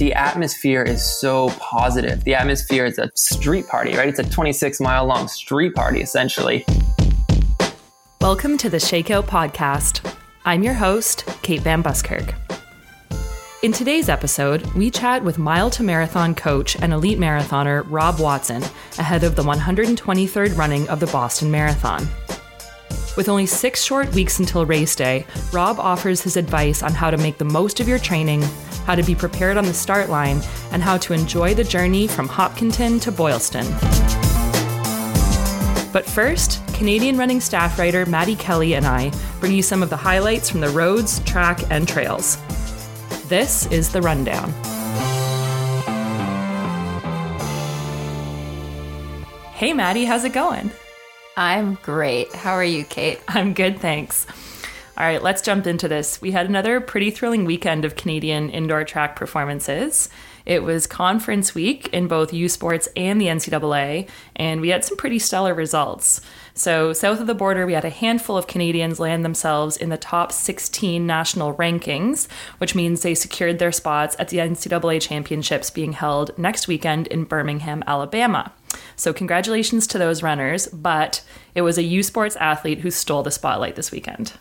the atmosphere is so positive. The atmosphere is a street party, right? It's a 26 mile long street party, essentially. Welcome to the Shakeout Podcast. I'm your host, Kate Van Buskirk. In today's episode, we chat with mile to marathon coach and elite marathoner Rob Watson ahead of the 123rd running of the Boston Marathon. With only six short weeks until race day, Rob offers his advice on how to make the most of your training, how to be prepared on the start line, and how to enjoy the journey from Hopkinton to Boylston. But first, Canadian running staff writer Maddie Kelly and I bring you some of the highlights from the roads, track, and trails. This is The Rundown. Hey, Maddie, how's it going? I'm great. How are you, Kate? I'm good, thanks. All right, let's jump into this. We had another pretty thrilling weekend of Canadian indoor track performances. It was conference week in both U Sports and the NCAA, and we had some pretty stellar results. So, south of the border, we had a handful of Canadians land themselves in the top 16 national rankings, which means they secured their spots at the NCAA championships being held next weekend in Birmingham, Alabama. So, congratulations to those runners, but it was a U Sports athlete who stole the spotlight this weekend.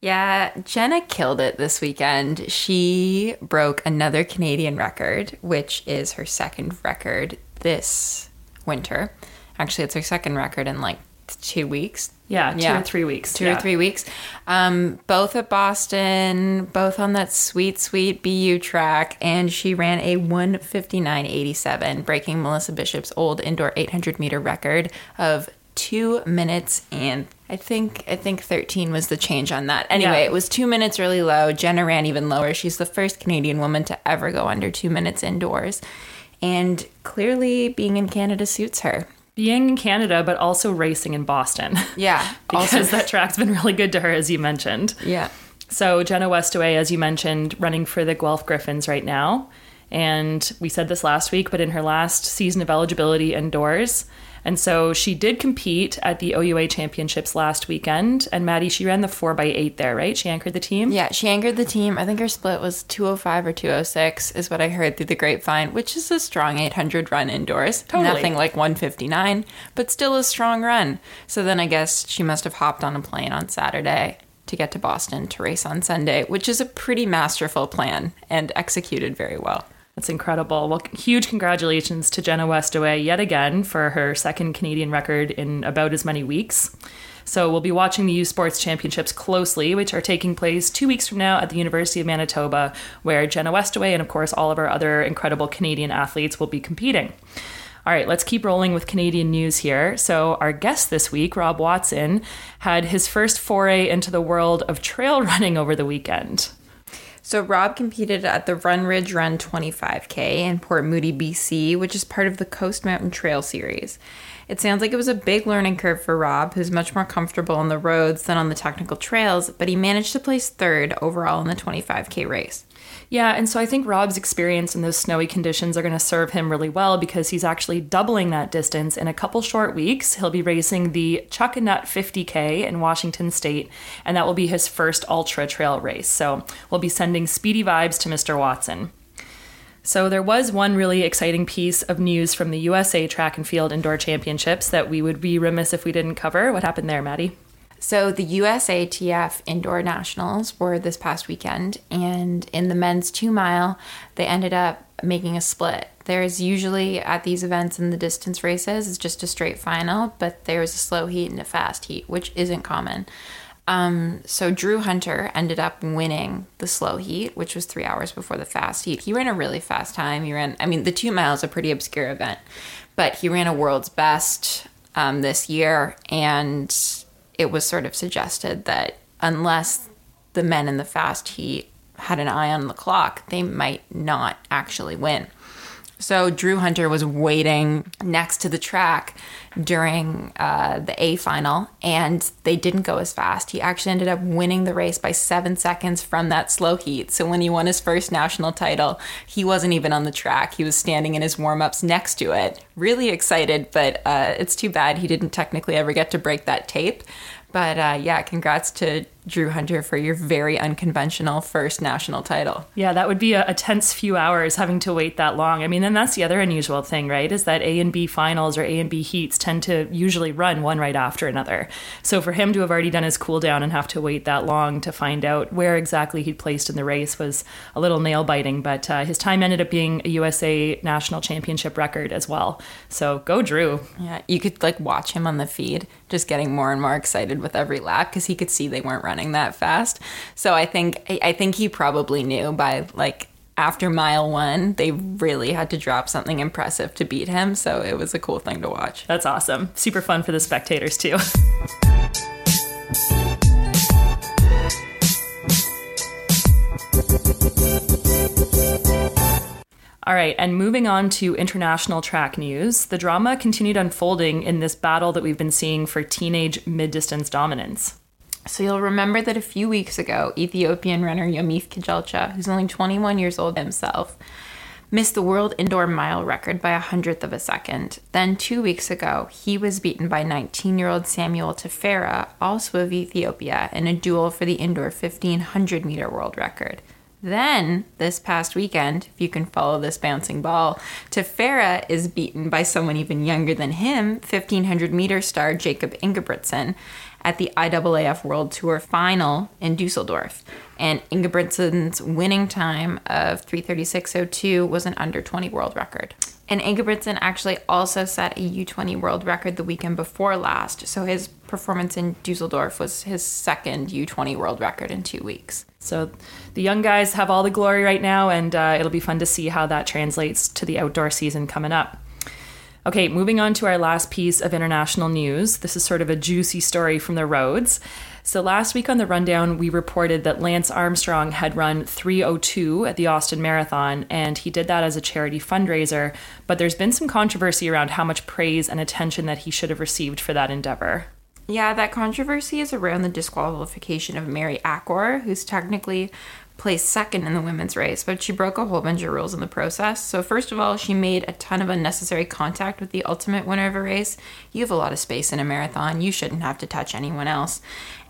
Yeah, Jenna killed it this weekend. She broke another Canadian record, which is her second record this winter. Actually, it's her second record in like two weeks. Yeah, two yeah. or three weeks. Two yeah. or three weeks. Um, both at Boston, both on that sweet, sweet BU track, and she ran a 159.87, breaking Melissa Bishop's old indoor 800 meter record of two minutes and I think I think 13 was the change on that. Anyway, yeah. it was two minutes really low. Jenna ran even lower. She's the first Canadian woman to ever go under two minutes indoors. And clearly being in Canada suits her being in Canada, but also racing in Boston. Yeah. because also. that track's been really good to her, as you mentioned. Yeah. So Jenna Westaway, as you mentioned, running for the Guelph Gryphons right now. And we said this last week, but in her last season of eligibility indoors, and so she did compete at the OUA championships last weekend. And Maddie, she ran the 4x8 there, right? She anchored the team? Yeah, she anchored the team. I think her split was 205 or 206, is what I heard through the grapevine, which is a strong 800 run indoors. Totally. Nothing like 159, but still a strong run. So then I guess she must have hopped on a plane on Saturday to get to Boston to race on Sunday, which is a pretty masterful plan and executed very well. That's incredible. Well, huge congratulations to Jenna Westaway yet again for her second Canadian record in about as many weeks. So we'll be watching the U Sports Championships closely, which are taking place two weeks from now at the University of Manitoba, where Jenna Westaway and, of course, all of our other incredible Canadian athletes will be competing. All right, let's keep rolling with Canadian news here. So, our guest this week, Rob Watson, had his first foray into the world of trail running over the weekend. So Rob competed at the Run Ridge Run 25K in Port Moody, BC, which is part of the Coast Mountain Trail series. It sounds like it was a big learning curve for Rob, who's much more comfortable on the roads than on the technical trails, but he managed to place third overall in the 25K race. Yeah, and so I think Rob's experience in those snowy conditions are going to serve him really well because he's actually doubling that distance in a couple short weeks. He'll be racing the Chuckanut 50K in Washington State, and that will be his first ultra trail race. So we'll be sending speedy vibes to Mr. Watson. So there was one really exciting piece of news from the USA Track and Field Indoor Championships that we would be remiss if we didn't cover. What happened there, Maddie? So the USATF Indoor Nationals were this past weekend, and in the men's two mile, they ended up making a split. There's usually at these events in the distance races, it's just a straight final, but there was a slow heat and a fast heat, which isn't common. Um, so Drew Hunter ended up winning the slow heat, which was three hours before the fast heat. He ran a really fast time. He ran, I mean, the two miles a pretty obscure event, but he ran a world's best um, this year, and it was sort of suggested that unless the men in the fast heat had an eye on the clock, they might not actually win. So Drew Hunter was waiting next to the track during uh, the A final, and they didn't go as fast. He actually ended up winning the race by seven seconds from that slow heat. So when he won his first national title, he wasn't even on the track. He was standing in his warm ups next to it, really excited. But uh, it's too bad he didn't technically ever get to break that tape. But uh, yeah, congrats to Drew Hunter for your very unconventional first national title. Yeah, that would be a, a, tense few hours having to wait that long. I mean, and that's the other unusual thing, right? Is that A and B finals or A and B heats tend to usually run one right after another. So for him to have already done his cool down and have to wait that long to find out where exactly he'd placed in the race was a little nail biting. But uh, his time ended up being a USA national championship record as well. So go Drew. Yeah, you could like watch him on the feed, just getting more and more excited with every lap because he could see they weren't running running that fast. So I think I think he probably knew by like after mile one, they really had to drop something impressive to beat him. So it was a cool thing to watch. That's awesome. Super fun for the spectators, too. All right, and moving on to international track news, the drama continued unfolding in this battle that we've been seeing for teenage mid distance dominance. So you'll remember that a few weeks ago, Ethiopian runner Yomif Kejelcha, who's only 21 years old himself, missed the world indoor mile record by a hundredth of a second. Then two weeks ago, he was beaten by 19-year-old Samuel Tefera, also of Ethiopia, in a duel for the indoor 1500 meter world record. Then, this past weekend, if you can follow this bouncing ball, Tefera is beaten by someone even younger than him, 1500 meter star Jakob Ingebrigtsen at the IAAF World Tour final in Dusseldorf. And Ingebrigtsen's winning time of 336.02 was an under 20 world record. And Ingebrigtsen actually also set a U20 world record the weekend before last. So his performance in Dusseldorf was his second U20 world record in two weeks. So the young guys have all the glory right now, and uh, it'll be fun to see how that translates to the outdoor season coming up. Okay, moving on to our last piece of international news. This is sort of a juicy story from the roads. So, last week on the rundown, we reported that Lance Armstrong had run 302 at the Austin Marathon, and he did that as a charity fundraiser. But there's been some controversy around how much praise and attention that he should have received for that endeavor. Yeah, that controversy is around the disqualification of Mary Akor, who's technically placed second in the women's race, but she broke a whole bunch of rules in the process. So, first of all, she made a ton of unnecessary contact with the ultimate winner of a race. You have a lot of space in a marathon, you shouldn't have to touch anyone else.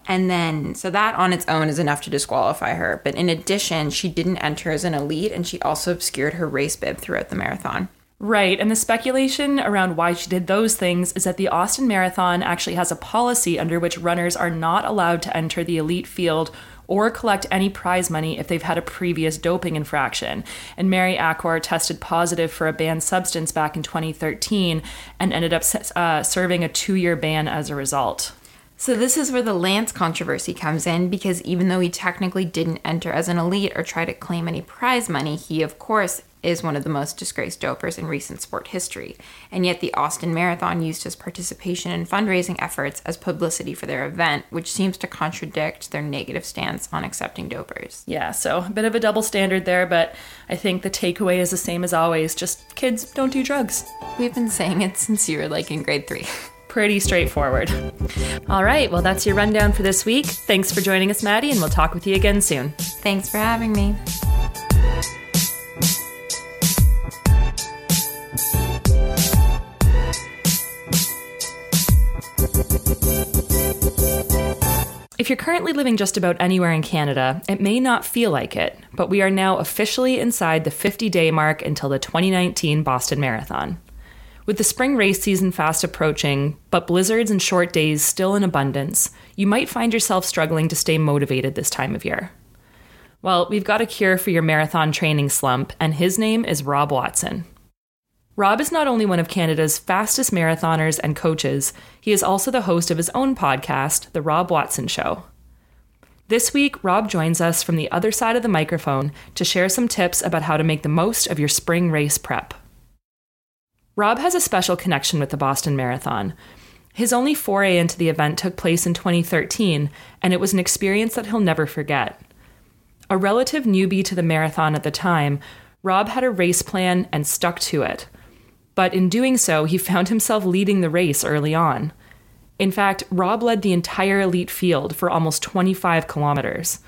And then, so that on its own is enough to disqualify her. But in addition, she didn't enter as an elite and she also obscured her race bib throughout the marathon. Right, and the speculation around why she did those things is that the Austin Marathon actually has a policy under which runners are not allowed to enter the elite field or collect any prize money if they've had a previous doping infraction. And Mary Akor tested positive for a banned substance back in 2013 and ended up uh, serving a two year ban as a result. So, this is where the Lance controversy comes in because even though he technically didn't enter as an elite or try to claim any prize money, he, of course, is one of the most disgraced dopers in recent sport history. And yet, the Austin Marathon used his participation in fundraising efforts as publicity for their event, which seems to contradict their negative stance on accepting dopers. Yeah, so a bit of a double standard there, but I think the takeaway is the same as always just kids don't do drugs. We've been saying it since you were like in grade three. Pretty straightforward. All right, well, that's your rundown for this week. Thanks for joining us, Maddie, and we'll talk with you again soon. Thanks for having me. If you're currently living just about anywhere in Canada, it may not feel like it, but we are now officially inside the 50 day mark until the 2019 Boston Marathon. With the spring race season fast approaching, but blizzards and short days still in abundance, you might find yourself struggling to stay motivated this time of year. Well, we've got a cure for your marathon training slump, and his name is Rob Watson. Rob is not only one of Canada's fastest marathoners and coaches, he is also the host of his own podcast, The Rob Watson Show. This week, Rob joins us from the other side of the microphone to share some tips about how to make the most of your spring race prep. Rob has a special connection with the Boston Marathon. His only foray into the event took place in 2013, and it was an experience that he'll never forget. A relative newbie to the marathon at the time, Rob had a race plan and stuck to it but in doing so, he found himself leading the race early on. In fact, Rob led the entire elite field for almost 25 kilometers.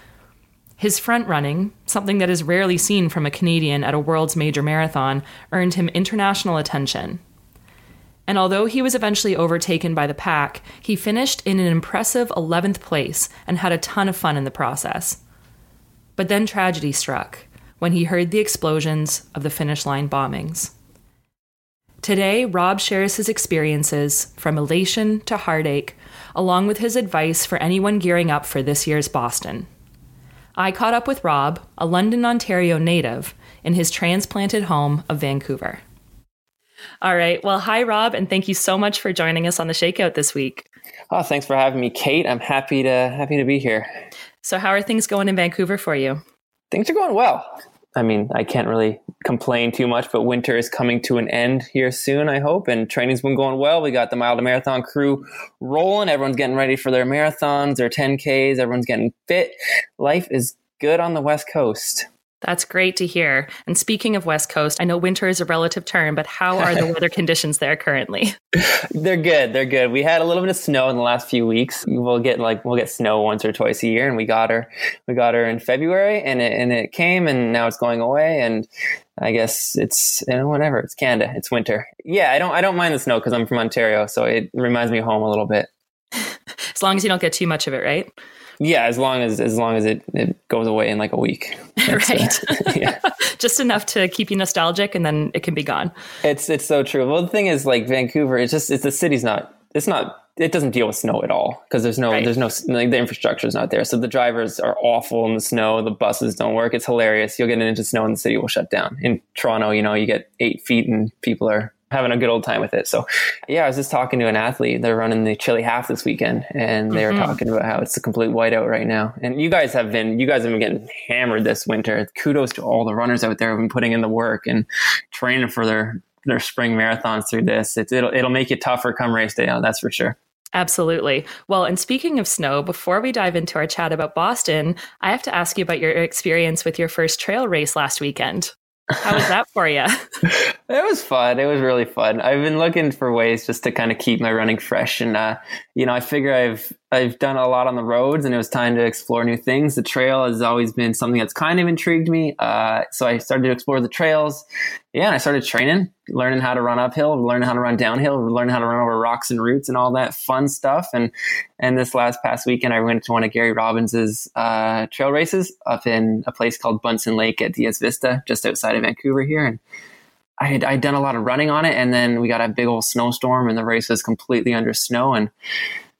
His front running, something that is rarely seen from a Canadian at a world's major marathon, earned him international attention. And although he was eventually overtaken by the pack, he finished in an impressive 11th place and had a ton of fun in the process. But then tragedy struck when he heard the explosions of the finish line bombings. Today, Rob shares his experiences from elation to heartache, along with his advice for anyone gearing up for this year's Boston. I caught up with Rob, a London, Ontario native, in his transplanted home of Vancouver. All right. Well, hi, Rob, and thank you so much for joining us on the Shakeout this week. Oh, thanks for having me, Kate. I'm happy to happy to be here. So, how are things going in Vancouver for you? Things are going well. I mean, I can't really complain too much, but winter is coming to an end here soon, I hope. And training's been going well. We got the mile to marathon crew rolling. Everyone's getting ready for their marathons, their 10Ks. Everyone's getting fit. Life is good on the West Coast. That's great to hear. And speaking of West Coast, I know winter is a relative term, but how are the weather conditions there currently? They're good. They're good. We had a little bit of snow in the last few weeks. We'll get like we'll get snow once or twice a year, and we got her. We got her in February, and it and it came, and now it's going away. And I guess it's you know whatever. It's Canada. It's winter. Yeah, I don't I don't mind the snow because I'm from Ontario, so it reminds me of home a little bit. as long as you don't get too much of it, right? Yeah, as long as as long as it, it goes away in like a week. right. Uh, yeah. Just enough to keep you nostalgic and then it can be gone. It's it's so true. Well the thing is like Vancouver, it's just it's the city's not it's not it doesn't deal with snow at all because there's no right. there's no like the infrastructure is not there. So the drivers are awful in the snow. The buses don't work. It's hilarious. You'll get an inch of snow and the city will shut down. In Toronto, you know, you get eight feet and people are having a good old time with it. So, yeah, I was just talking to an athlete. They're running the Chilly Half this weekend, and they were mm-hmm. talking about how it's a complete whiteout right now. And you guys have been, you guys have been getting hammered this winter. Kudos to all the runners out there who've been putting in the work and training for their their spring marathons through this. It's, it'll it'll make it tougher come race day. That's for sure. Absolutely. Well, and speaking of snow, before we dive into our chat about Boston, I have to ask you about your experience with your first trail race last weekend. How was that for you? it was fun. It was really fun. I've been looking for ways just to kind of keep my running fresh, and uh, you know, I figure I've I've done a lot on the roads, and it was time to explore new things. The trail has always been something that's kind of intrigued me, uh, so I started to explore the trails. Yeah, and I started training, learning how to run uphill, learning how to run downhill, learning how to run over rocks and roots, and all that fun stuff. And and this last past weekend, I went to one of Gary Robbins's uh, trail races up in a place called Buntzen Lake at Diez Vista, just outside of Vancouver here, and. I had I'd done a lot of running on it, and then we got a big old snowstorm, and the race was completely under snow. And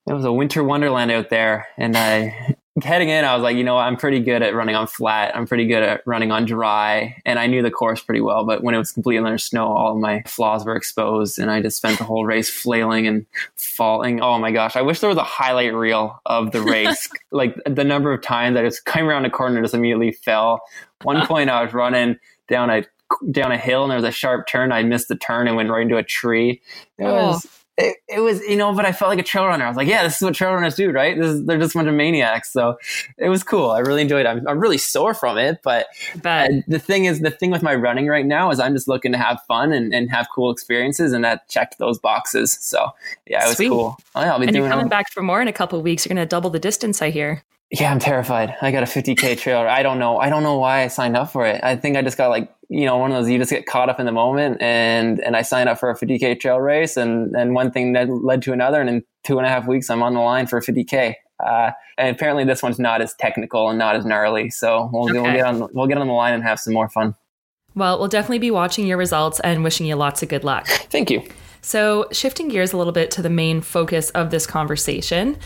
it was a winter wonderland out there. And I, heading in, I was like, you know, I'm pretty good at running on flat. I'm pretty good at running on dry. And I knew the course pretty well. But when it was completely under snow, all of my flaws were exposed. And I just spent the whole race flailing and falling. Oh my gosh. I wish there was a highlight reel of the race. like the number of times I just came around a corner and just immediately fell. One point I was running down a down a hill and there was a sharp turn. I missed the turn and went right into a tree. It oh. was it, it, was, you know, but I felt like a trail runner. I was like, yeah, this is what trail runners do, right? Is, they're just a bunch of maniacs. So it was cool. I really enjoyed it. I'm, I'm really sore from it, but, but the thing is, the thing with my running right now is I'm just looking to have fun and, and have cool experiences, and that checked those boxes. So yeah, it was Sweet. cool. Oh, yeah, I'll be and doing you're coming back for more in a couple weeks. You're going to double the distance, I hear. Yeah, I'm terrified. I got a 50k trail. I don't know. I don't know why I signed up for it. I think I just got like you know one of those you just get caught up in the moment, and and I signed up for a 50k trail race, and and one thing that led to another, and in two and a half weeks I'm on the line for 50k. Uh, and apparently this one's not as technical and not as gnarly, so we'll, okay. we'll get on we'll get on the line and have some more fun. Well, we'll definitely be watching your results and wishing you lots of good luck. Thank you. So, shifting gears a little bit to the main focus of this conversation.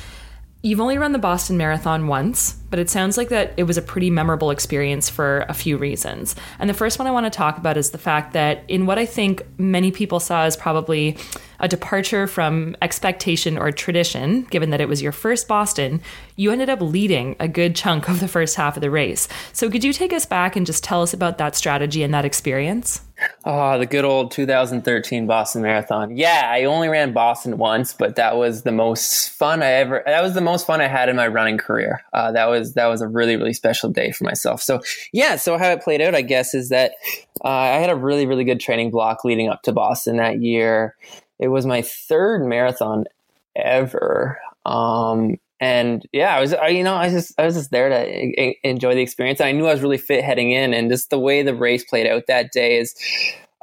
You've only run the Boston Marathon once, but it sounds like that it was a pretty memorable experience for a few reasons. And the first one I want to talk about is the fact that in what I think many people saw as probably a departure from expectation or tradition, given that it was your first Boston, you ended up leading a good chunk of the first half of the race. So could you take us back and just tell us about that strategy and that experience? Oh, the good old 2013 Boston Marathon. Yeah, I only ran Boston once, but that was the most fun I ever. That was the most fun I had in my running career. Uh, that was that was a really really special day for myself. So yeah, so how it played out, I guess, is that uh, I had a really really good training block leading up to Boston that year. It was my third marathon ever. Um, and yeah, I was, I, you know, I was just, I was just there to enjoy the experience. And I knew I was really fit heading in, and just the way the race played out that day is,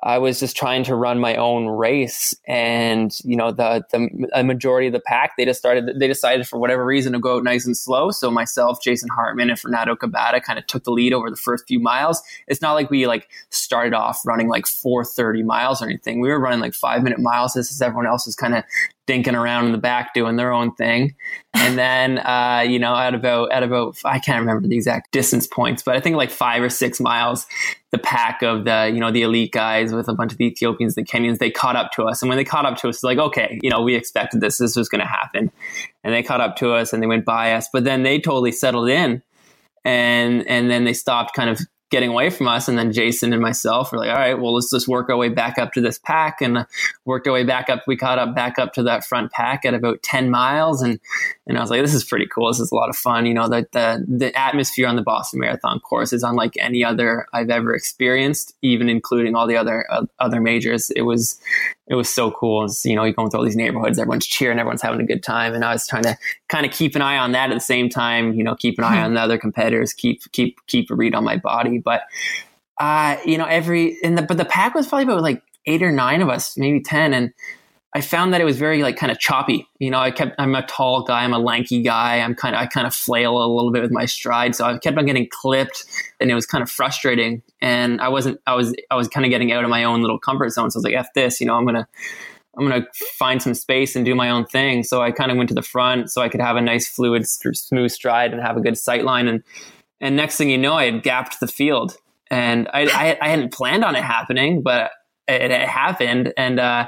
I was just trying to run my own race, and you know the the majority of the pack they just started they decided for whatever reason to go out nice and slow. So myself, Jason Hartman, and Fernando Cabada kind of took the lead over the first few miles. It's not like we like started off running like four thirty miles or anything. We were running like five minute miles. This is everyone else was kind of dinking around in the back doing their own thing. And then, uh, you know, at about, at about, I can't remember the exact distance points, but I think like five or six miles, the pack of the, you know, the elite guys with a bunch of the Ethiopians, the Kenyans, they caught up to us. And when they caught up to us, it's like, okay, you know, we expected this, this was going to happen. And they caught up to us and they went by us, but then they totally settled in and, and then they stopped kind of getting away from us. And then Jason and myself were like, all right, well, let's just work our way back up to this pack and worked our way back up. We caught up back up to that front pack at about 10 miles. And, and I was like, this is pretty cool. This is a lot of fun. You know, the, the, the atmosphere on the Boston Marathon course is unlike any other I've ever experienced, even including all the other, uh, other majors. It was, it was so cool. Was, you know, you're going through all these neighborhoods, everyone's cheering, everyone's having a good time. And I was trying to kind of keep an eye on that at the same time, you know, keep an eye hmm. on the other competitors, keep, keep, keep a read on my body. But, uh, you know, every, in the, but the pack was probably about like eight or nine of us, maybe 10. And, I found that it was very like kind of choppy. You know, I kept I'm a tall guy, I'm a lanky guy, I'm kind of I kind of flail a little bit with my stride, so I kept on getting clipped, and it was kind of frustrating. And I wasn't I was I was kind of getting out of my own little comfort zone. So I was like, "F this," you know, I'm gonna I'm gonna find some space and do my own thing. So I kind of went to the front so I could have a nice fluid, smooth stride and have a good sight line. And and next thing you know, I had gapped the field, and I I, I hadn't planned on it happening, but it, it happened, and. uh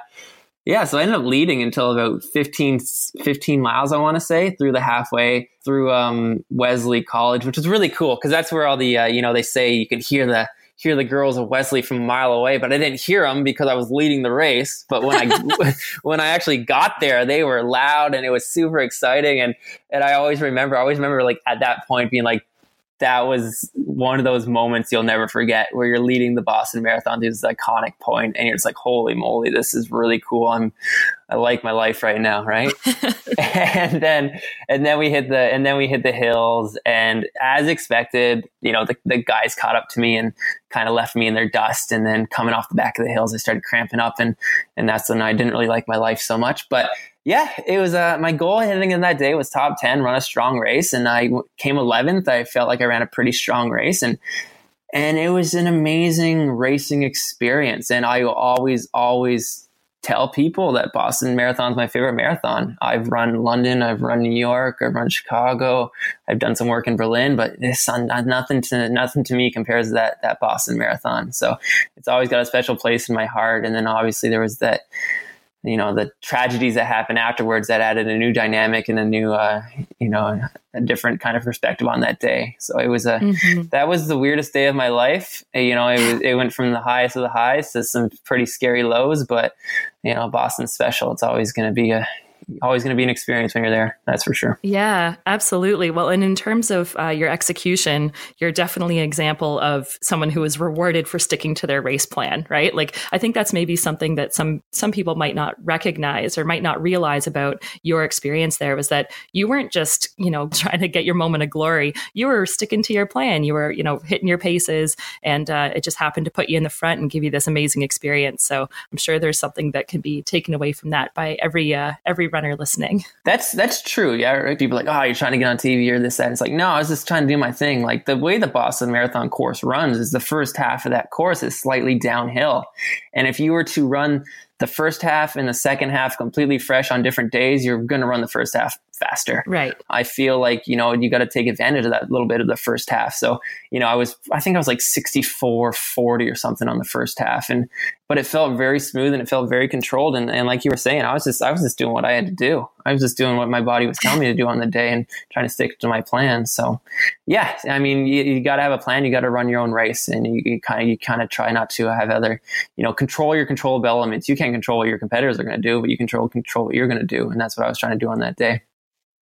yeah, so I ended up leading until about 15, 15 miles, I want to say, through the halfway through um, Wellesley College, which was really cool because that's where all the, uh, you know, they say you can hear the hear the girls of Wellesley from a mile away, but I didn't hear them because I was leading the race. But when I when I actually got there, they were loud and it was super exciting. And and I always remember, I always remember like at that point being like, that was one of those moments you'll never forget where you're leading the Boston Marathon to this iconic point and you're just like, holy moly, this is really cool. I'm, I like my life right now. Right. and then, and then we hit the, and then we hit the hills and as expected, you know, the, the guys caught up to me and kind of left me in their dust. And then coming off the back of the hills, I started cramping up and, and that's when I didn't really like my life so much, but yeah, it was uh, my goal heading in that day was top 10, run a strong race. And I came 11th. I felt like I ran a pretty strong race and, and it was an amazing racing experience. And I always, always tell people that Boston Marathon is my favorite marathon. I've run London, I've run New York, I've run Chicago, I've done some work in Berlin, but this nothing to nothing to me compares to that that Boston Marathon. So it's always got a special place in my heart. And then obviously there was that you know the tragedies that happened afterwards that added a new dynamic and a new uh, you know a different kind of perspective on that day so it was a mm-hmm. that was the weirdest day of my life you know it, was, it went from the highest of the highs to some pretty scary lows but you know boston's special it's always going to be a always going to be an experience when you're there. That's for sure. Yeah, absolutely. Well, and in terms of uh, your execution, you're definitely an example of someone who was rewarded for sticking to their race plan, right? Like, I think that's maybe something that some some people might not recognize or might not realize about your experience. There was that you weren't just you know trying to get your moment of glory. You were sticking to your plan. You were you know hitting your paces, and uh, it just happened to put you in the front and give you this amazing experience. So I'm sure there's something that can be taken away from that by every uh, every runner listening. That's that's true. Yeah, right? people like, oh, you're trying to get on TV or this that. It's like, no, I was just trying to do my thing. Like the way the Boston Marathon course runs is the first half of that course is slightly downhill, and if you were to run the first half and the second half completely fresh on different days, you're going to run the first half faster. Right. I feel like, you know, you got to take advantage of that little bit of the first half. So, you know, I was, I think I was like 64, 40 or something on the first half. And, but it felt very smooth and it felt very controlled. And, and like you were saying, I was just, I was just doing what I had to do. I was just doing what my body was telling me to do on the day and trying to stick to my plan. So yeah, I mean, you, you got to have a plan. You got to run your own race and you kind of, you kind of try not to have other, you know, control your controllable elements. You can't control what your competitors are going to do, but you control, control what you're going to do. And that's what I was trying to do on that day.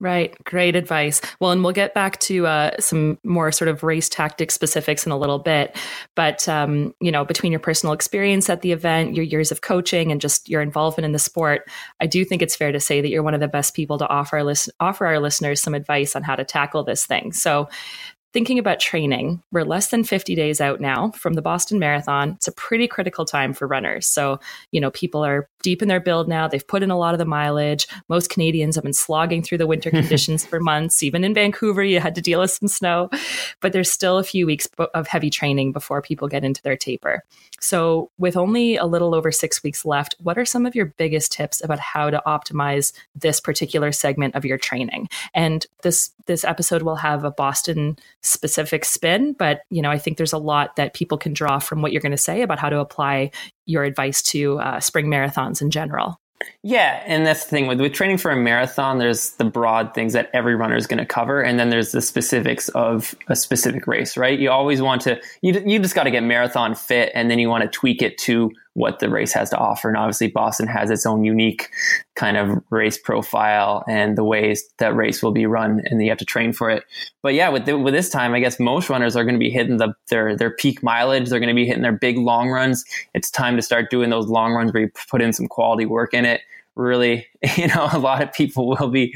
Right. Great advice. Well, and we'll get back to uh, some more sort of race tactic specifics in a little bit. But, um, you know, between your personal experience at the event, your years of coaching, and just your involvement in the sport, I do think it's fair to say that you're one of the best people to offer our, list- offer our listeners some advice on how to tackle this thing. So, thinking about training, we're less than 50 days out now from the Boston Marathon. It's a pretty critical time for runners. So, you know, people are deep in their build now. They've put in a lot of the mileage. Most Canadians have been slogging through the winter conditions for months. Even in Vancouver, you had to deal with some snow, but there's still a few weeks of heavy training before people get into their taper. So, with only a little over six weeks left, what are some of your biggest tips about how to optimize this particular segment of your training? And this this episode will have a Boston specific spin, but you know, I think there's a lot that people can draw from what you're going to say about how to apply your advice to uh, spring marathons in general. Yeah, and that's the thing with, with training for a marathon. There's the broad things that every runner is going to cover, and then there's the specifics of a specific race. Right? You always want to you you just got to get marathon fit, and then you want to tweak it to what the race has to offer. And obviously, Boston has its own unique kind of race profile and the ways that race will be run, and you have to train for it. But yeah, with the, with this time, I guess most runners are going to be hitting the, their their peak mileage. They're going to be hitting their big long runs. It's time to start doing those long runs where you put in some quality work in it really, you know, a lot of people will be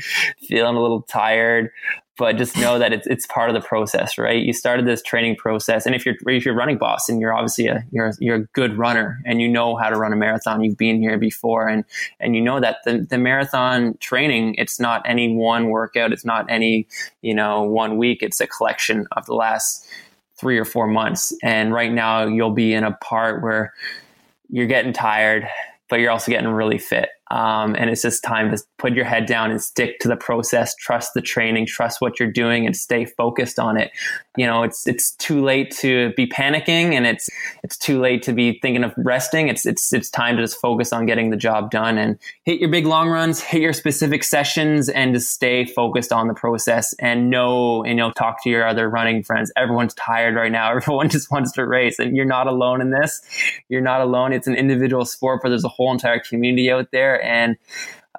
feeling a little tired but just know that it's it's part of the process, right? You started this training process, and if you're if you're running Boston, you're obviously a you're you're a good runner, and you know how to run a marathon. You've been here before, and and you know that the the marathon training it's not any one workout, it's not any you know one week. It's a collection of the last three or four months, and right now you'll be in a part where you're getting tired, but you're also getting really fit um, and it's just time to put your head down and stick to the process, trust the training, trust what you're doing, and stay focused on it. You know, it's it's too late to be panicking, and it's it's too late to be thinking of resting. It's it's it's time to just focus on getting the job done and hit your big long runs, hit your specific sessions, and just stay focused on the process. And know and you know talk to your other running friends. Everyone's tired right now. Everyone just wants to race, and you're not alone in this. You're not alone. It's an individual sport, but there's a whole entire community out there and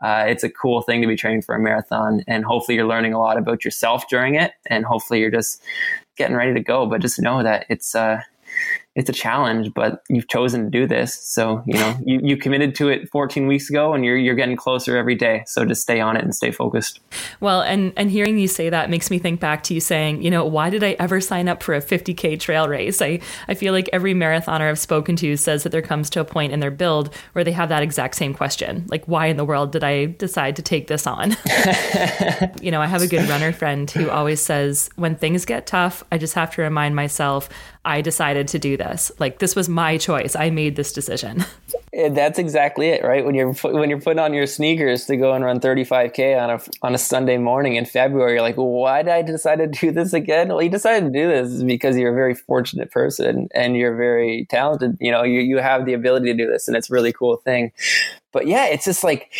uh, it's a cool thing to be training for a marathon. And hopefully, you're learning a lot about yourself during it, and hopefully, you're just getting ready to go. But just know that it's uh, it's a challenge, but you've chosen to do this. So, you know, you, you committed to it 14 weeks ago and you're, you're getting closer every day. So just stay on it and stay focused. Well, and, and hearing you say that makes me think back to you saying, you know, why did I ever sign up for a 50K trail race? I, I feel like every marathoner I've spoken to says that there comes to a point in their build where they have that exact same question. Like, why in the world did I decide to take this on? you know, I have a good runner friend who always says, when things get tough, I just have to remind myself, I decided to do this. Like this was my choice. I made this decision. that's exactly it, right? When you're when you're putting on your sneakers to go and run 35k on a on a Sunday morning in February, you're like, why did I decide to do this again? Well, you decided to do this because you're a very fortunate person and you're very talented. You know, you you have the ability to do this, and it's a really cool thing. But yeah, it's just like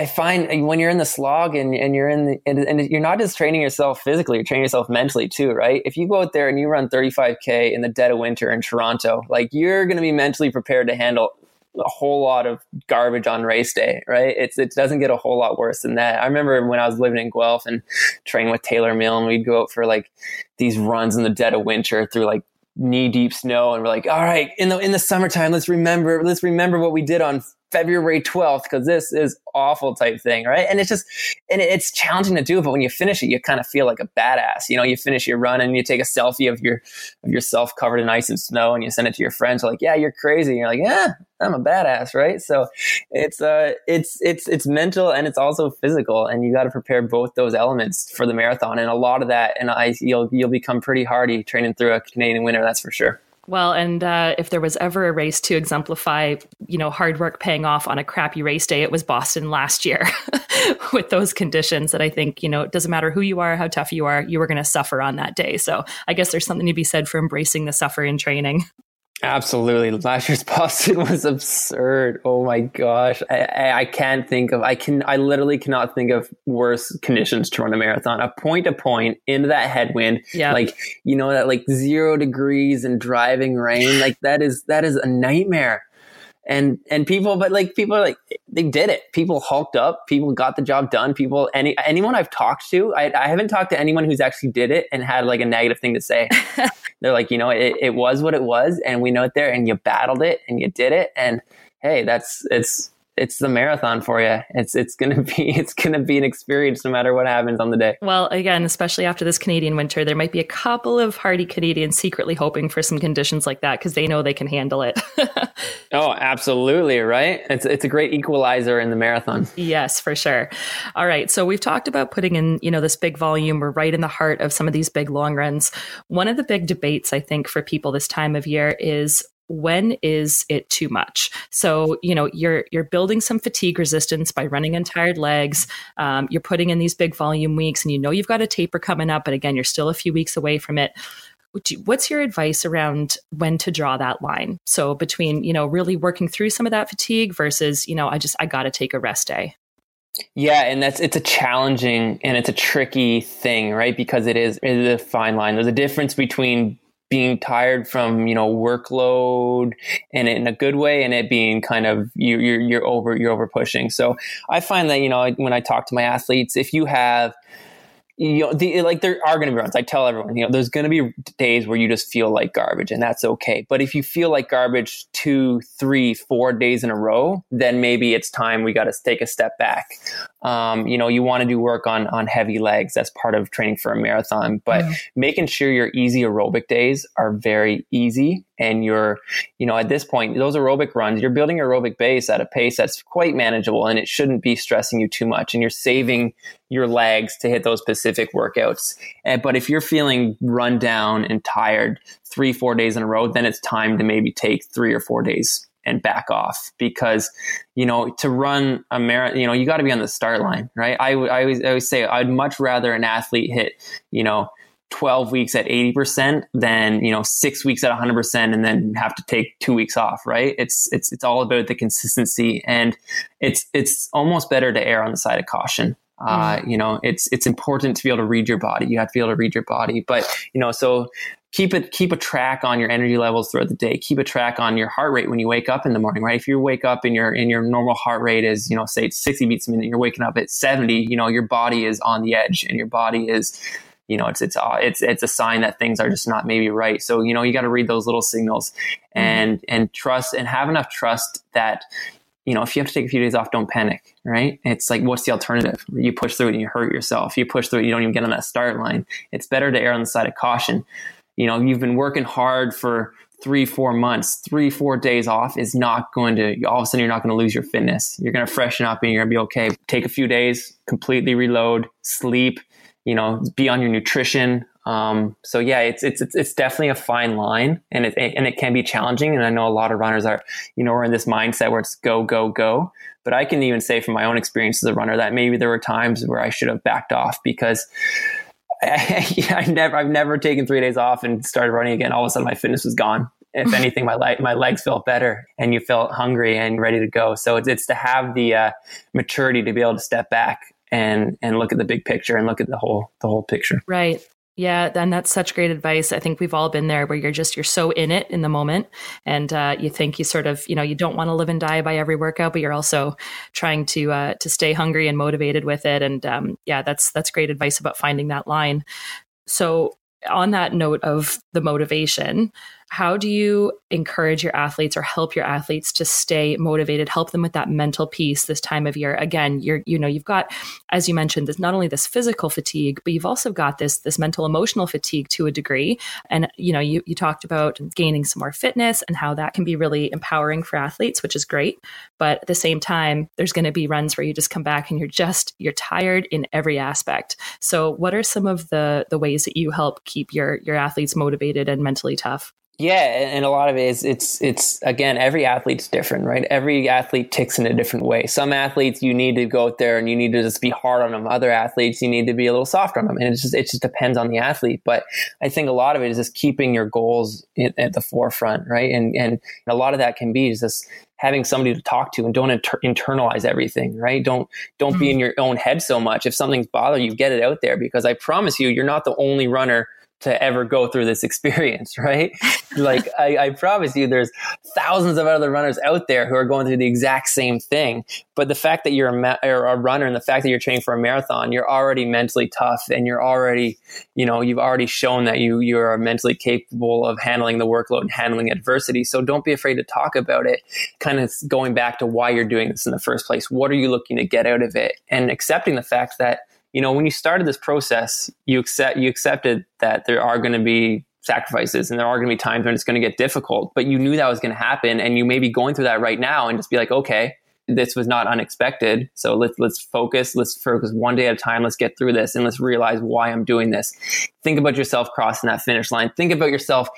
I find when you're in the slog and, and you're in the, and, and, you're not just training yourself physically, you're training yourself mentally too, right? If you go out there and you run 35k in the dead of winter in Toronto, like you're going to be mentally prepared to handle a whole lot of garbage on race day, right? It's, it doesn't get a whole lot worse than that. I remember when I was living in Guelph and training with Taylor Milne and we'd go out for like these runs in the dead of winter through like knee deep snow and we're like, all right, in the, in the summertime, let's remember, let's remember what we did on February 12th because this is awful type thing, right? And it's just, and it's challenging to do, but when you finish it, you kind of feel like a badass. You know, you finish your run and you take a selfie of your of yourself covered in ice and snow, and you send it to your friends. Like, yeah, you're crazy. And you're like, yeah, I'm a badass, right? So it's uh, it's it's it's mental and it's also physical, and you got to prepare both those elements for the marathon. And a lot of that, and I you'll you'll become pretty hardy training through a Canadian winter, that's for sure. Well, and uh, if there was ever a race to exemplify, you know, hard work paying off on a crappy race day, it was Boston last year with those conditions that I think, you know, it doesn't matter who you are, how tough you are, you were going to suffer on that day. So I guess there's something to be said for embracing the suffering training. Absolutely. Last year's Boston was absurd. Oh my gosh. I, I, I, can't think of, I can, I literally cannot think of worse conditions to run a marathon. A point to point into that headwind. Yeah. Like, you know, that like zero degrees and driving rain. Like that is, that is a nightmare and and people but like people are like they did it. People hulked up. People got the job done. People any anyone i've talked to i, I haven't talked to anyone who's actually did it and had like a negative thing to say. They're like you know it, it was what it was and we know it there and you battled it and you did it and hey that's it's it's the marathon for you. It's it's gonna be it's gonna be an experience no matter what happens on the day. Well, again, especially after this Canadian winter, there might be a couple of hardy Canadians secretly hoping for some conditions like that because they know they can handle it. oh, absolutely, right? It's it's a great equalizer in the marathon. Yes, for sure. All right, so we've talked about putting in you know this big volume. We're right in the heart of some of these big long runs. One of the big debates I think for people this time of year is when is it too much? So you know you're you're building some fatigue resistance by running on tired legs. Um, you're putting in these big volume weeks and you know you've got a taper coming up but again you're still a few weeks away from it. What's your advice around when to draw that line? So between you know really working through some of that fatigue versus you know i just i gotta take a rest day. Yeah, and that's it's a challenging and it's a tricky thing, right? Because it is it is a fine line. There's a difference between being tired from you know workload and in a good way and it being kind of you, you're you're over you're over pushing so i find that you know when i talk to my athletes if you have you know, the, like there are going to be runs. I tell everyone, you know, there's going to be days where you just feel like garbage, and that's okay. But if you feel like garbage two, three, four days in a row, then maybe it's time we got to take a step back. Um, you know, you want to do work on on heavy legs. That's part of training for a marathon. But making sure your easy aerobic days are very easy, and you're, you know, at this point, those aerobic runs, you're building aerobic base at a pace that's quite manageable, and it shouldn't be stressing you too much. And you're saving your legs to hit those specific workouts. And, but if you're feeling run down and tired three, four days in a row, then it's time to maybe take three or four days and back off because you know to run a marathon you know you got to be on the start line right I, I, always, I always say i'd much rather an athlete hit you know 12 weeks at 80% than you know six weeks at 100% and then have to take two weeks off right it's it's it's all about the consistency and it's it's almost better to err on the side of caution uh, mm. you know, it's it's important to be able to read your body. You have to be able to read your body. But you know, so keep it keep a track on your energy levels throughout the day. Keep a track on your heart rate when you wake up in the morning. Right? If you wake up and your in your normal heart rate is you know say it's sixty beats a minute, you're waking up at seventy. You know, your body is on the edge, and your body is you know it's it's uh, it's it's a sign that things are just not maybe right so you know you got to read those little signals mm-hmm. and and trust and have enough trust that you know, if you have to take a few days off, don't panic, right? It's like, what's the alternative? You push through it and you hurt yourself. You push through it, you don't even get on that start line. It's better to err on the side of caution. You know, you've been working hard for three, four months, three, four days off is not going to, all of a sudden, you're not going to lose your fitness. You're going to freshen up and you're going to be okay. Take a few days, completely reload, sleep, you know, be on your nutrition, um, so yeah, it's, it's, it's, definitely a fine line and it, and it can be challenging. And I know a lot of runners are, you know, are in this mindset where it's go, go, go. But I can even say from my own experience as a runner that maybe there were times where I should have backed off because I, I never, I've never taken three days off and started running again. All of a sudden my fitness was gone. If anything, my leg, my legs felt better and you felt hungry and ready to go. So it's, it's to have the uh, maturity to be able to step back and and look at the big picture and look at the whole the whole picture. Right. Yeah, and that's such great advice. I think we've all been there where you're just you're so in it in the moment, and uh, you think you sort of you know you don't want to live and die by every workout, but you're also trying to uh, to stay hungry and motivated with it. And um, yeah, that's that's great advice about finding that line. So on that note of the motivation, how do you encourage your athletes or help your athletes to stay motivated? Help them with that mental piece this time of year. Again you're you know you've got as you mentioned this not only this physical fatigue but you've also got this this mental emotional fatigue to a degree. And you know you, you talked about gaining some more fitness and how that can be really empowering for athletes which is great. But at the same time there's going to be runs where you just come back and you're just you're tired in every aspect. So what are some of the the ways that you help keep your your athletes motivated and mentally tough yeah, and a lot of it is it's it's again every athlete's different, right? Every athlete ticks in a different way. Some athletes you need to go out there and you need to just be hard on them. Other athletes you need to be a little soft on them, and it just it just depends on the athlete. But I think a lot of it is just keeping your goals in, at the forefront, right? And and a lot of that can be just having somebody to talk to and don't inter- internalize everything right don't don't mm-hmm. be in your own head so much if something's bothering you get it out there because i promise you you're not the only runner to ever go through this experience, right? like I, I, promise you, there's thousands of other runners out there who are going through the exact same thing. But the fact that you're a, ma- a runner and the fact that you're training for a marathon, you're already mentally tough and you're already, you know, you've already shown that you you are mentally capable of handling the workload and handling adversity. So don't be afraid to talk about it. Kind of going back to why you're doing this in the first place. What are you looking to get out of it? And accepting the fact that you know when you started this process, you accept you accepted that there are going to be sacrifices and there are going to be times when it's going to get difficult but you knew that was going to happen and you may be going through that right now and just be like okay this was not unexpected. So let's let's focus. Let's focus one day at a time. Let's get through this and let's realize why I'm doing this. Think about yourself crossing that finish line. Think about yourself,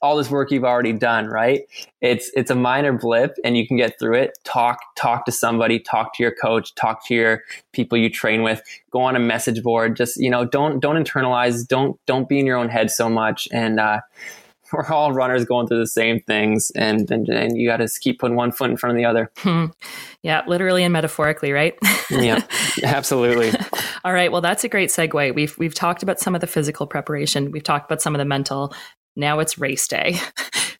all this work you've already done. Right? It's it's a minor blip, and you can get through it. Talk talk to somebody. Talk to your coach. Talk to your people you train with. Go on a message board. Just you know, don't don't internalize. Don't don't be in your own head so much. And uh, we're all runners going through the same things and and, and you got to keep putting one foot in front of the other. Hmm. yeah literally and metaphorically right? Yeah absolutely. All right well that's a great segue. We've we've talked about some of the physical preparation. We've talked about some of the mental. Now it's race day.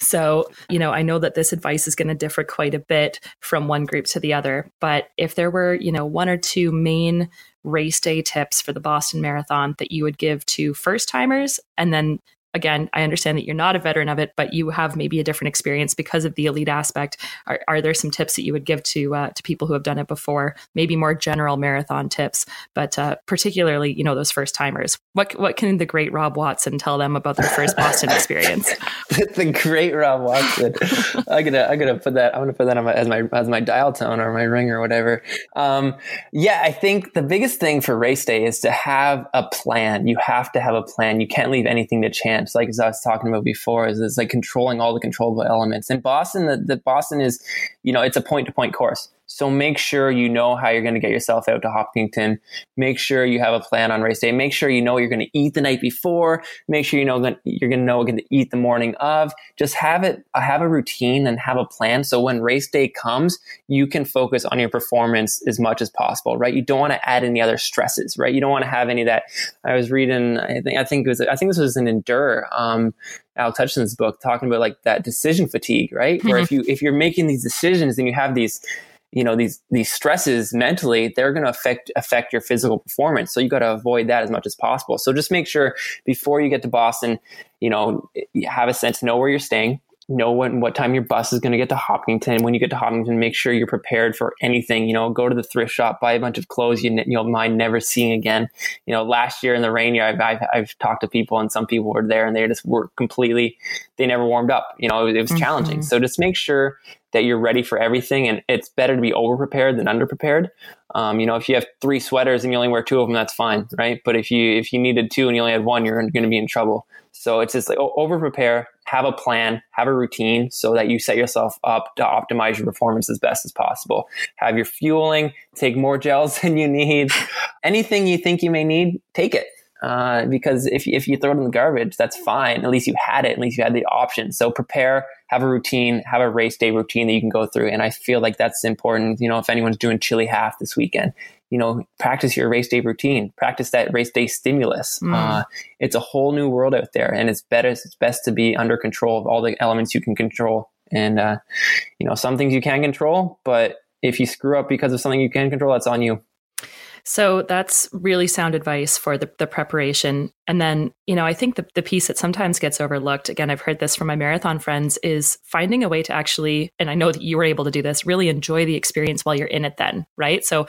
So you know i know that this advice is going to differ quite a bit from one group to the other but if there were you know one or two main race day tips for the Boston Marathon that you would give to first timers and then again, I understand that you're not a veteran of it, but you have maybe a different experience because of the elite aspect. Are, are there some tips that you would give to uh, to people who have done it before? Maybe more general marathon tips, but uh, particularly, you know, those first timers. What what can the great Rob Watson tell them about their first Boston experience? the great Rob Watson. I'm gonna I'm gonna put that I'm gonna put that my, as my as my dial tone or my ring or whatever. Um, yeah, I think the biggest thing for race day is to have a plan. You have to have a plan. You can't leave anything to chance like as I was talking about before, is, it's like controlling all the controllable elements. In Boston, the, the Boston is, you know, it's a point to point course. So make sure you know how you're going to get yourself out to Hopkinton. Make sure you have a plan on race day. Make sure you know you're going to eat the night before. Make sure you know that you're going to know going to eat the morning of. Just have it, have a routine and have a plan. So when race day comes, you can focus on your performance as much as possible, right? You don't want to add any other stresses, right? You don't want to have any of that. I was reading, I think, I think it was, I think this was an Endure, um, Al Hutchinson's book talking about like that decision fatigue, right? Mm-hmm. Where if you, if you're making these decisions and you have these, you know these these stresses mentally they're going to affect affect your physical performance. So you got to avoid that as much as possible. So just make sure before you get to boston you know have a sense know where you're staying know when what time your bus is going to get to hopkinton. When you get to hopkinton make sure you're prepared for anything you know go to the thrift shop buy a bunch of clothes you, you'll mind never seeing again. You know last year in the rain year I've, I've, I've talked to people and some people were there and they just were completely they never warmed up. You know it, it was mm-hmm. challenging. So just make sure that you're ready for everything. And it's better to be over prepared than under prepared. Um, you know, if you have three sweaters and you only wear two of them, that's fine, right? But if you if you needed two and you only had one, you're going to be in trouble. So it's just like over prepare, have a plan, have a routine so that you set yourself up to optimize your performance as best as possible. Have your fueling, take more gels than you need. Anything you think you may need, take it. Uh, because if, if you throw it in the garbage, that's fine. At least you had it. At least you had the option. So prepare, have a routine, have a race day routine that you can go through. And I feel like that's important. You know, if anyone's doing Chilly Half this weekend, you know, practice your race day routine, practice that race day stimulus. Mm. Uh, it's a whole new world out there, and it's better. It's best to be under control of all the elements you can control. And uh, you know, some things you can control, but if you screw up because of something you can control, that's on you. So that's really sound advice for the, the preparation. And then, you know, I think the, the piece that sometimes gets overlooked, again, I've heard this from my marathon friends, is finding a way to actually, and I know that you were able to do this, really enjoy the experience while you're in it then, right? So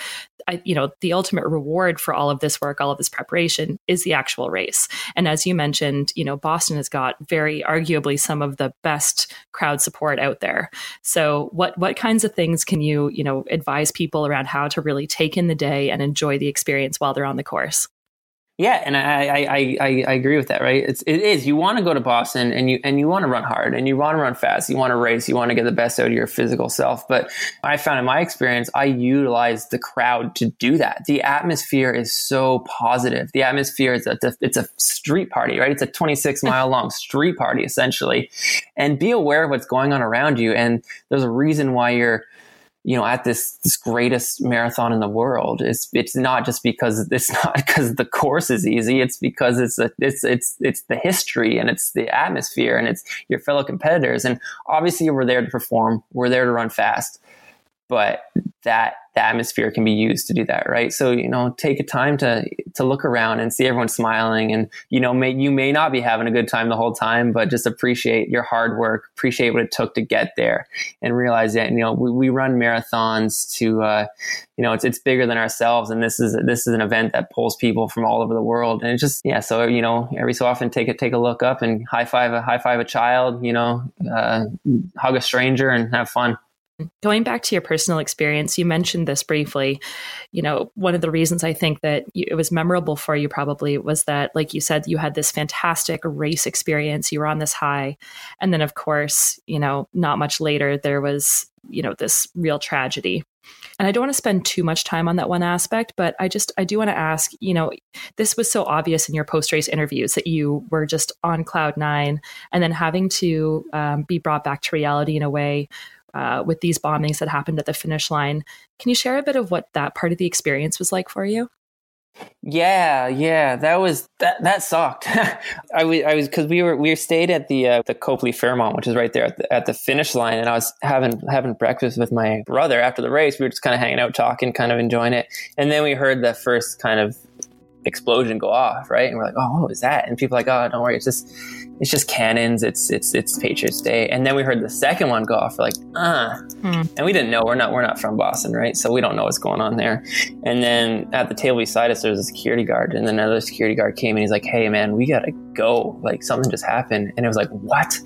I, you know, the ultimate reward for all of this work, all of this preparation is the actual race. And as you mentioned, you know, Boston has got very arguably some of the best crowd support out there. So what what kinds of things can you, you know, advise people around how to really take in the day and enjoy the experience while they're on the course? Yeah, and I, I, I, I, agree with that. Right? It's it is. You want to go to Boston and you and you want to run hard and you want to run fast. You want to race. You want to get the best out of your physical self. But I found in my experience, I utilize the crowd to do that. The atmosphere is so positive. The atmosphere is a it's a street party, right? It's a 26 mile long street party essentially, and be aware of what's going on around you. And there's a reason why you're you know, at this, this greatest marathon in the world. It's, it's not just because it's not because the course is easy. It's because it's, a, it's, it's, it's the history and it's the atmosphere and it's your fellow competitors. And obviously we're there to perform. We're there to run fast, but that the atmosphere can be used to do that, right? So, you know, take a time to to look around and see everyone smiling and you know, may you may not be having a good time the whole time, but just appreciate your hard work, appreciate what it took to get there and realize that, you know, we, we run marathons to uh, you know, it's it's bigger than ourselves and this is this is an event that pulls people from all over the world. And it's just yeah, so you know, every so often take a take a look up and high five a high five a child, you know, uh, hug a stranger and have fun. Going back to your personal experience, you mentioned this briefly. You know, one of the reasons I think that it was memorable for you probably was that, like you said, you had this fantastic race experience. You were on this high. And then, of course, you know, not much later, there was, you know, this real tragedy. And I don't want to spend too much time on that one aspect, but I just, I do want to ask, you know, this was so obvious in your post race interviews that you were just on cloud nine and then having to um, be brought back to reality in a way uh, with these bombings that happened at the finish line. Can you share a bit of what that part of the experience was like for you? Yeah, yeah, that was that. That sucked. I was, I was, because we were we stayed at the uh, the Copley Fairmont, which is right there at the, at the finish line, and I was having having breakfast with my brother after the race. We were just kind of hanging out, talking, kind of enjoying it, and then we heard the first kind of explosion go off, right? And we're like, oh, what was that? And people are like, oh, don't worry, it's just it's just cannons. It's it's it's Patriots Day. And then we heard the second one go off. We're like, ah, and we didn't know. We're not we're not from Boston, right? So we don't know what's going on there. And then at the table beside us, there was a security guard, and then another security guard came and he's like, hey man, we gotta go. Like something just happened. And it was like, what?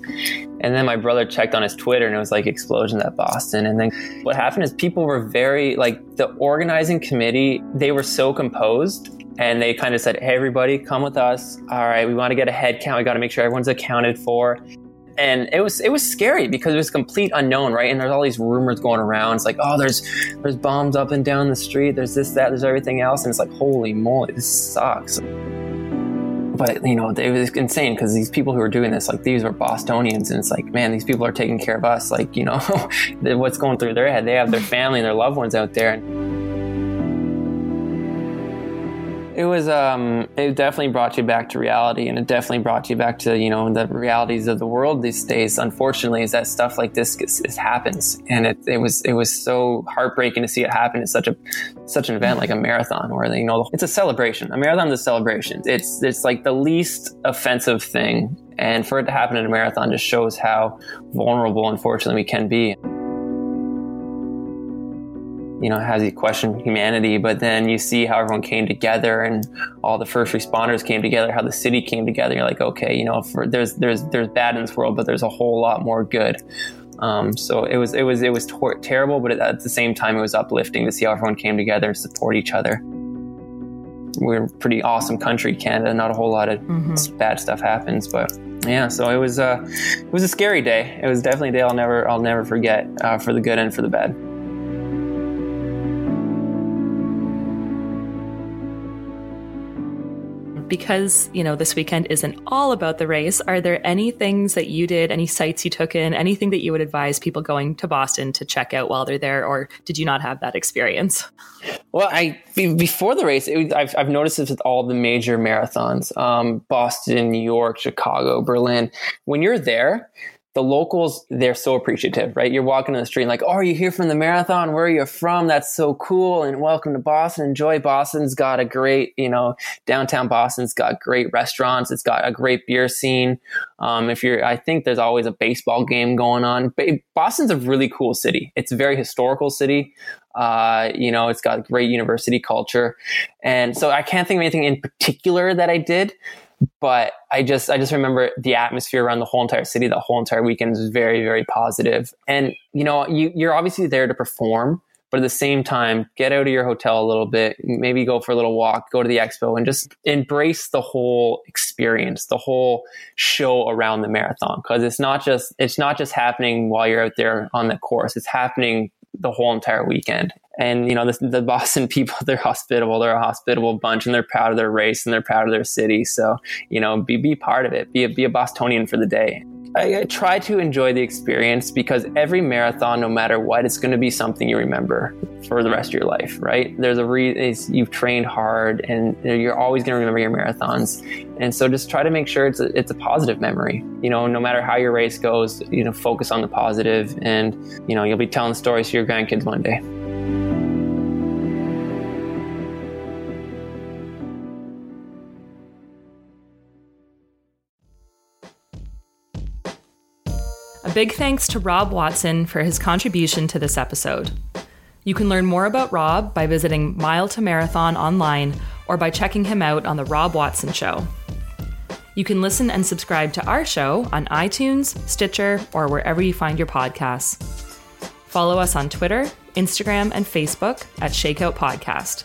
And then my brother checked on his Twitter, and it was like explosions at Boston. And then what happened is people were very like the organizing committee. They were so composed and they kind of said, "Hey, everybody, come with us. All right, we want to get a head count. We got to make sure everyone's accounted for." And it was it was scary because it was complete unknown, right? And there's all these rumors going around. It's like, oh, there's there's bombs up and down the street. There's this, that, there's everything else, and it's like, holy moly, this sucks. But you know, it was insane because these people who were doing this, like these were Bostonians, and it's like, man, these people are taking care of us. Like, you know, what's going through their head? They have their family and their loved ones out there. And, it was um, it definitely brought you back to reality, and it definitely brought you back to you know the realities of the world these days. Unfortunately, is that stuff like this, this happens, and it, it was it was so heartbreaking to see it happen. It's such a such an event like a marathon, where you know it's a celebration. A marathon is a celebration. It's it's like the least offensive thing, and for it to happen in a marathon just shows how vulnerable, unfortunately, we can be you know, has you question humanity, but then you see how everyone came together and all the first responders came together, how the city came together. You're like, okay, you know, for, there's there's there's bad in this world, but there's a whole lot more good. Um, so it was it was it was tor- terrible, but at the same time, it was uplifting to see how everyone came together and support each other. We're a pretty awesome country, Canada. Not a whole lot of mm-hmm. bad stuff happens, but yeah. So it was uh, it was a scary day. It was definitely a day I'll never I'll never forget uh, for the good and for the bad. Because, you know, this weekend isn't all about the race, are there any things that you did, any sites you took in, anything that you would advise people going to Boston to check out while they're there, or did you not have that experience? Well, I before the race, I've, I've noticed this with all the major marathons, um, Boston, New York, Chicago, Berlin. When you're there, the locals they're so appreciative right? You're walking on the street like oh are you here from the marathon? Where are you from? That's so cool and welcome to boston. Enjoy boston's got a great you know downtown boston's got great restaurants. It's got a great beer scene. Um, if you're i think there's always a baseball game going on. But boston's a really cool city. It's a very historical city. Uh, you know, it's got great university culture. And so I can't think of anything in particular that I did, but I just I just remember the atmosphere around the whole entire city, the whole entire weekend was very very positive. And you know, you you're obviously there to perform, but at the same time, get out of your hotel a little bit, maybe go for a little walk, go to the expo, and just embrace the whole experience, the whole show around the marathon. Because it's not just it's not just happening while you're out there on the course; it's happening the whole entire weekend. And you know, the, the, Boston people, they're hospitable. They're a hospitable bunch, and they're proud of their race and they're proud of their city. So you know, be be part of it. Be a, be a Bostonian for the day. I, I, try to enjoy the experience because every marathon, no matter what, it's going to be something you remember for the rest of your life, right? There's a reason you've trained hard and you're always going to remember your marathons. And so just try to make sure it's a, it's a positive memory. You know, no matter how your race goes, you know, focus on the positive and, you know, you'll be telling stories to your grandkids one day. Big thanks to Rob Watson for his contribution to this episode. You can learn more about Rob by visiting Mile to Marathon online or by checking him out on The Rob Watson Show. You can listen and subscribe to our show on iTunes, Stitcher, or wherever you find your podcasts. Follow us on Twitter, Instagram, and Facebook at Shakeout Podcast.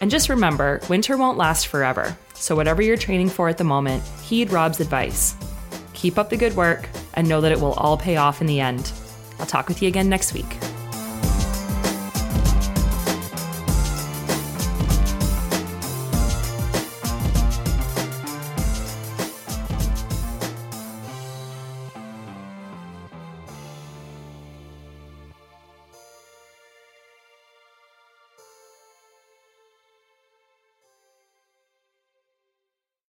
And just remember, winter won't last forever, so whatever you're training for at the moment, heed Rob's advice. Keep up the good work and know that it will all pay off in the end. I'll talk with you again next week.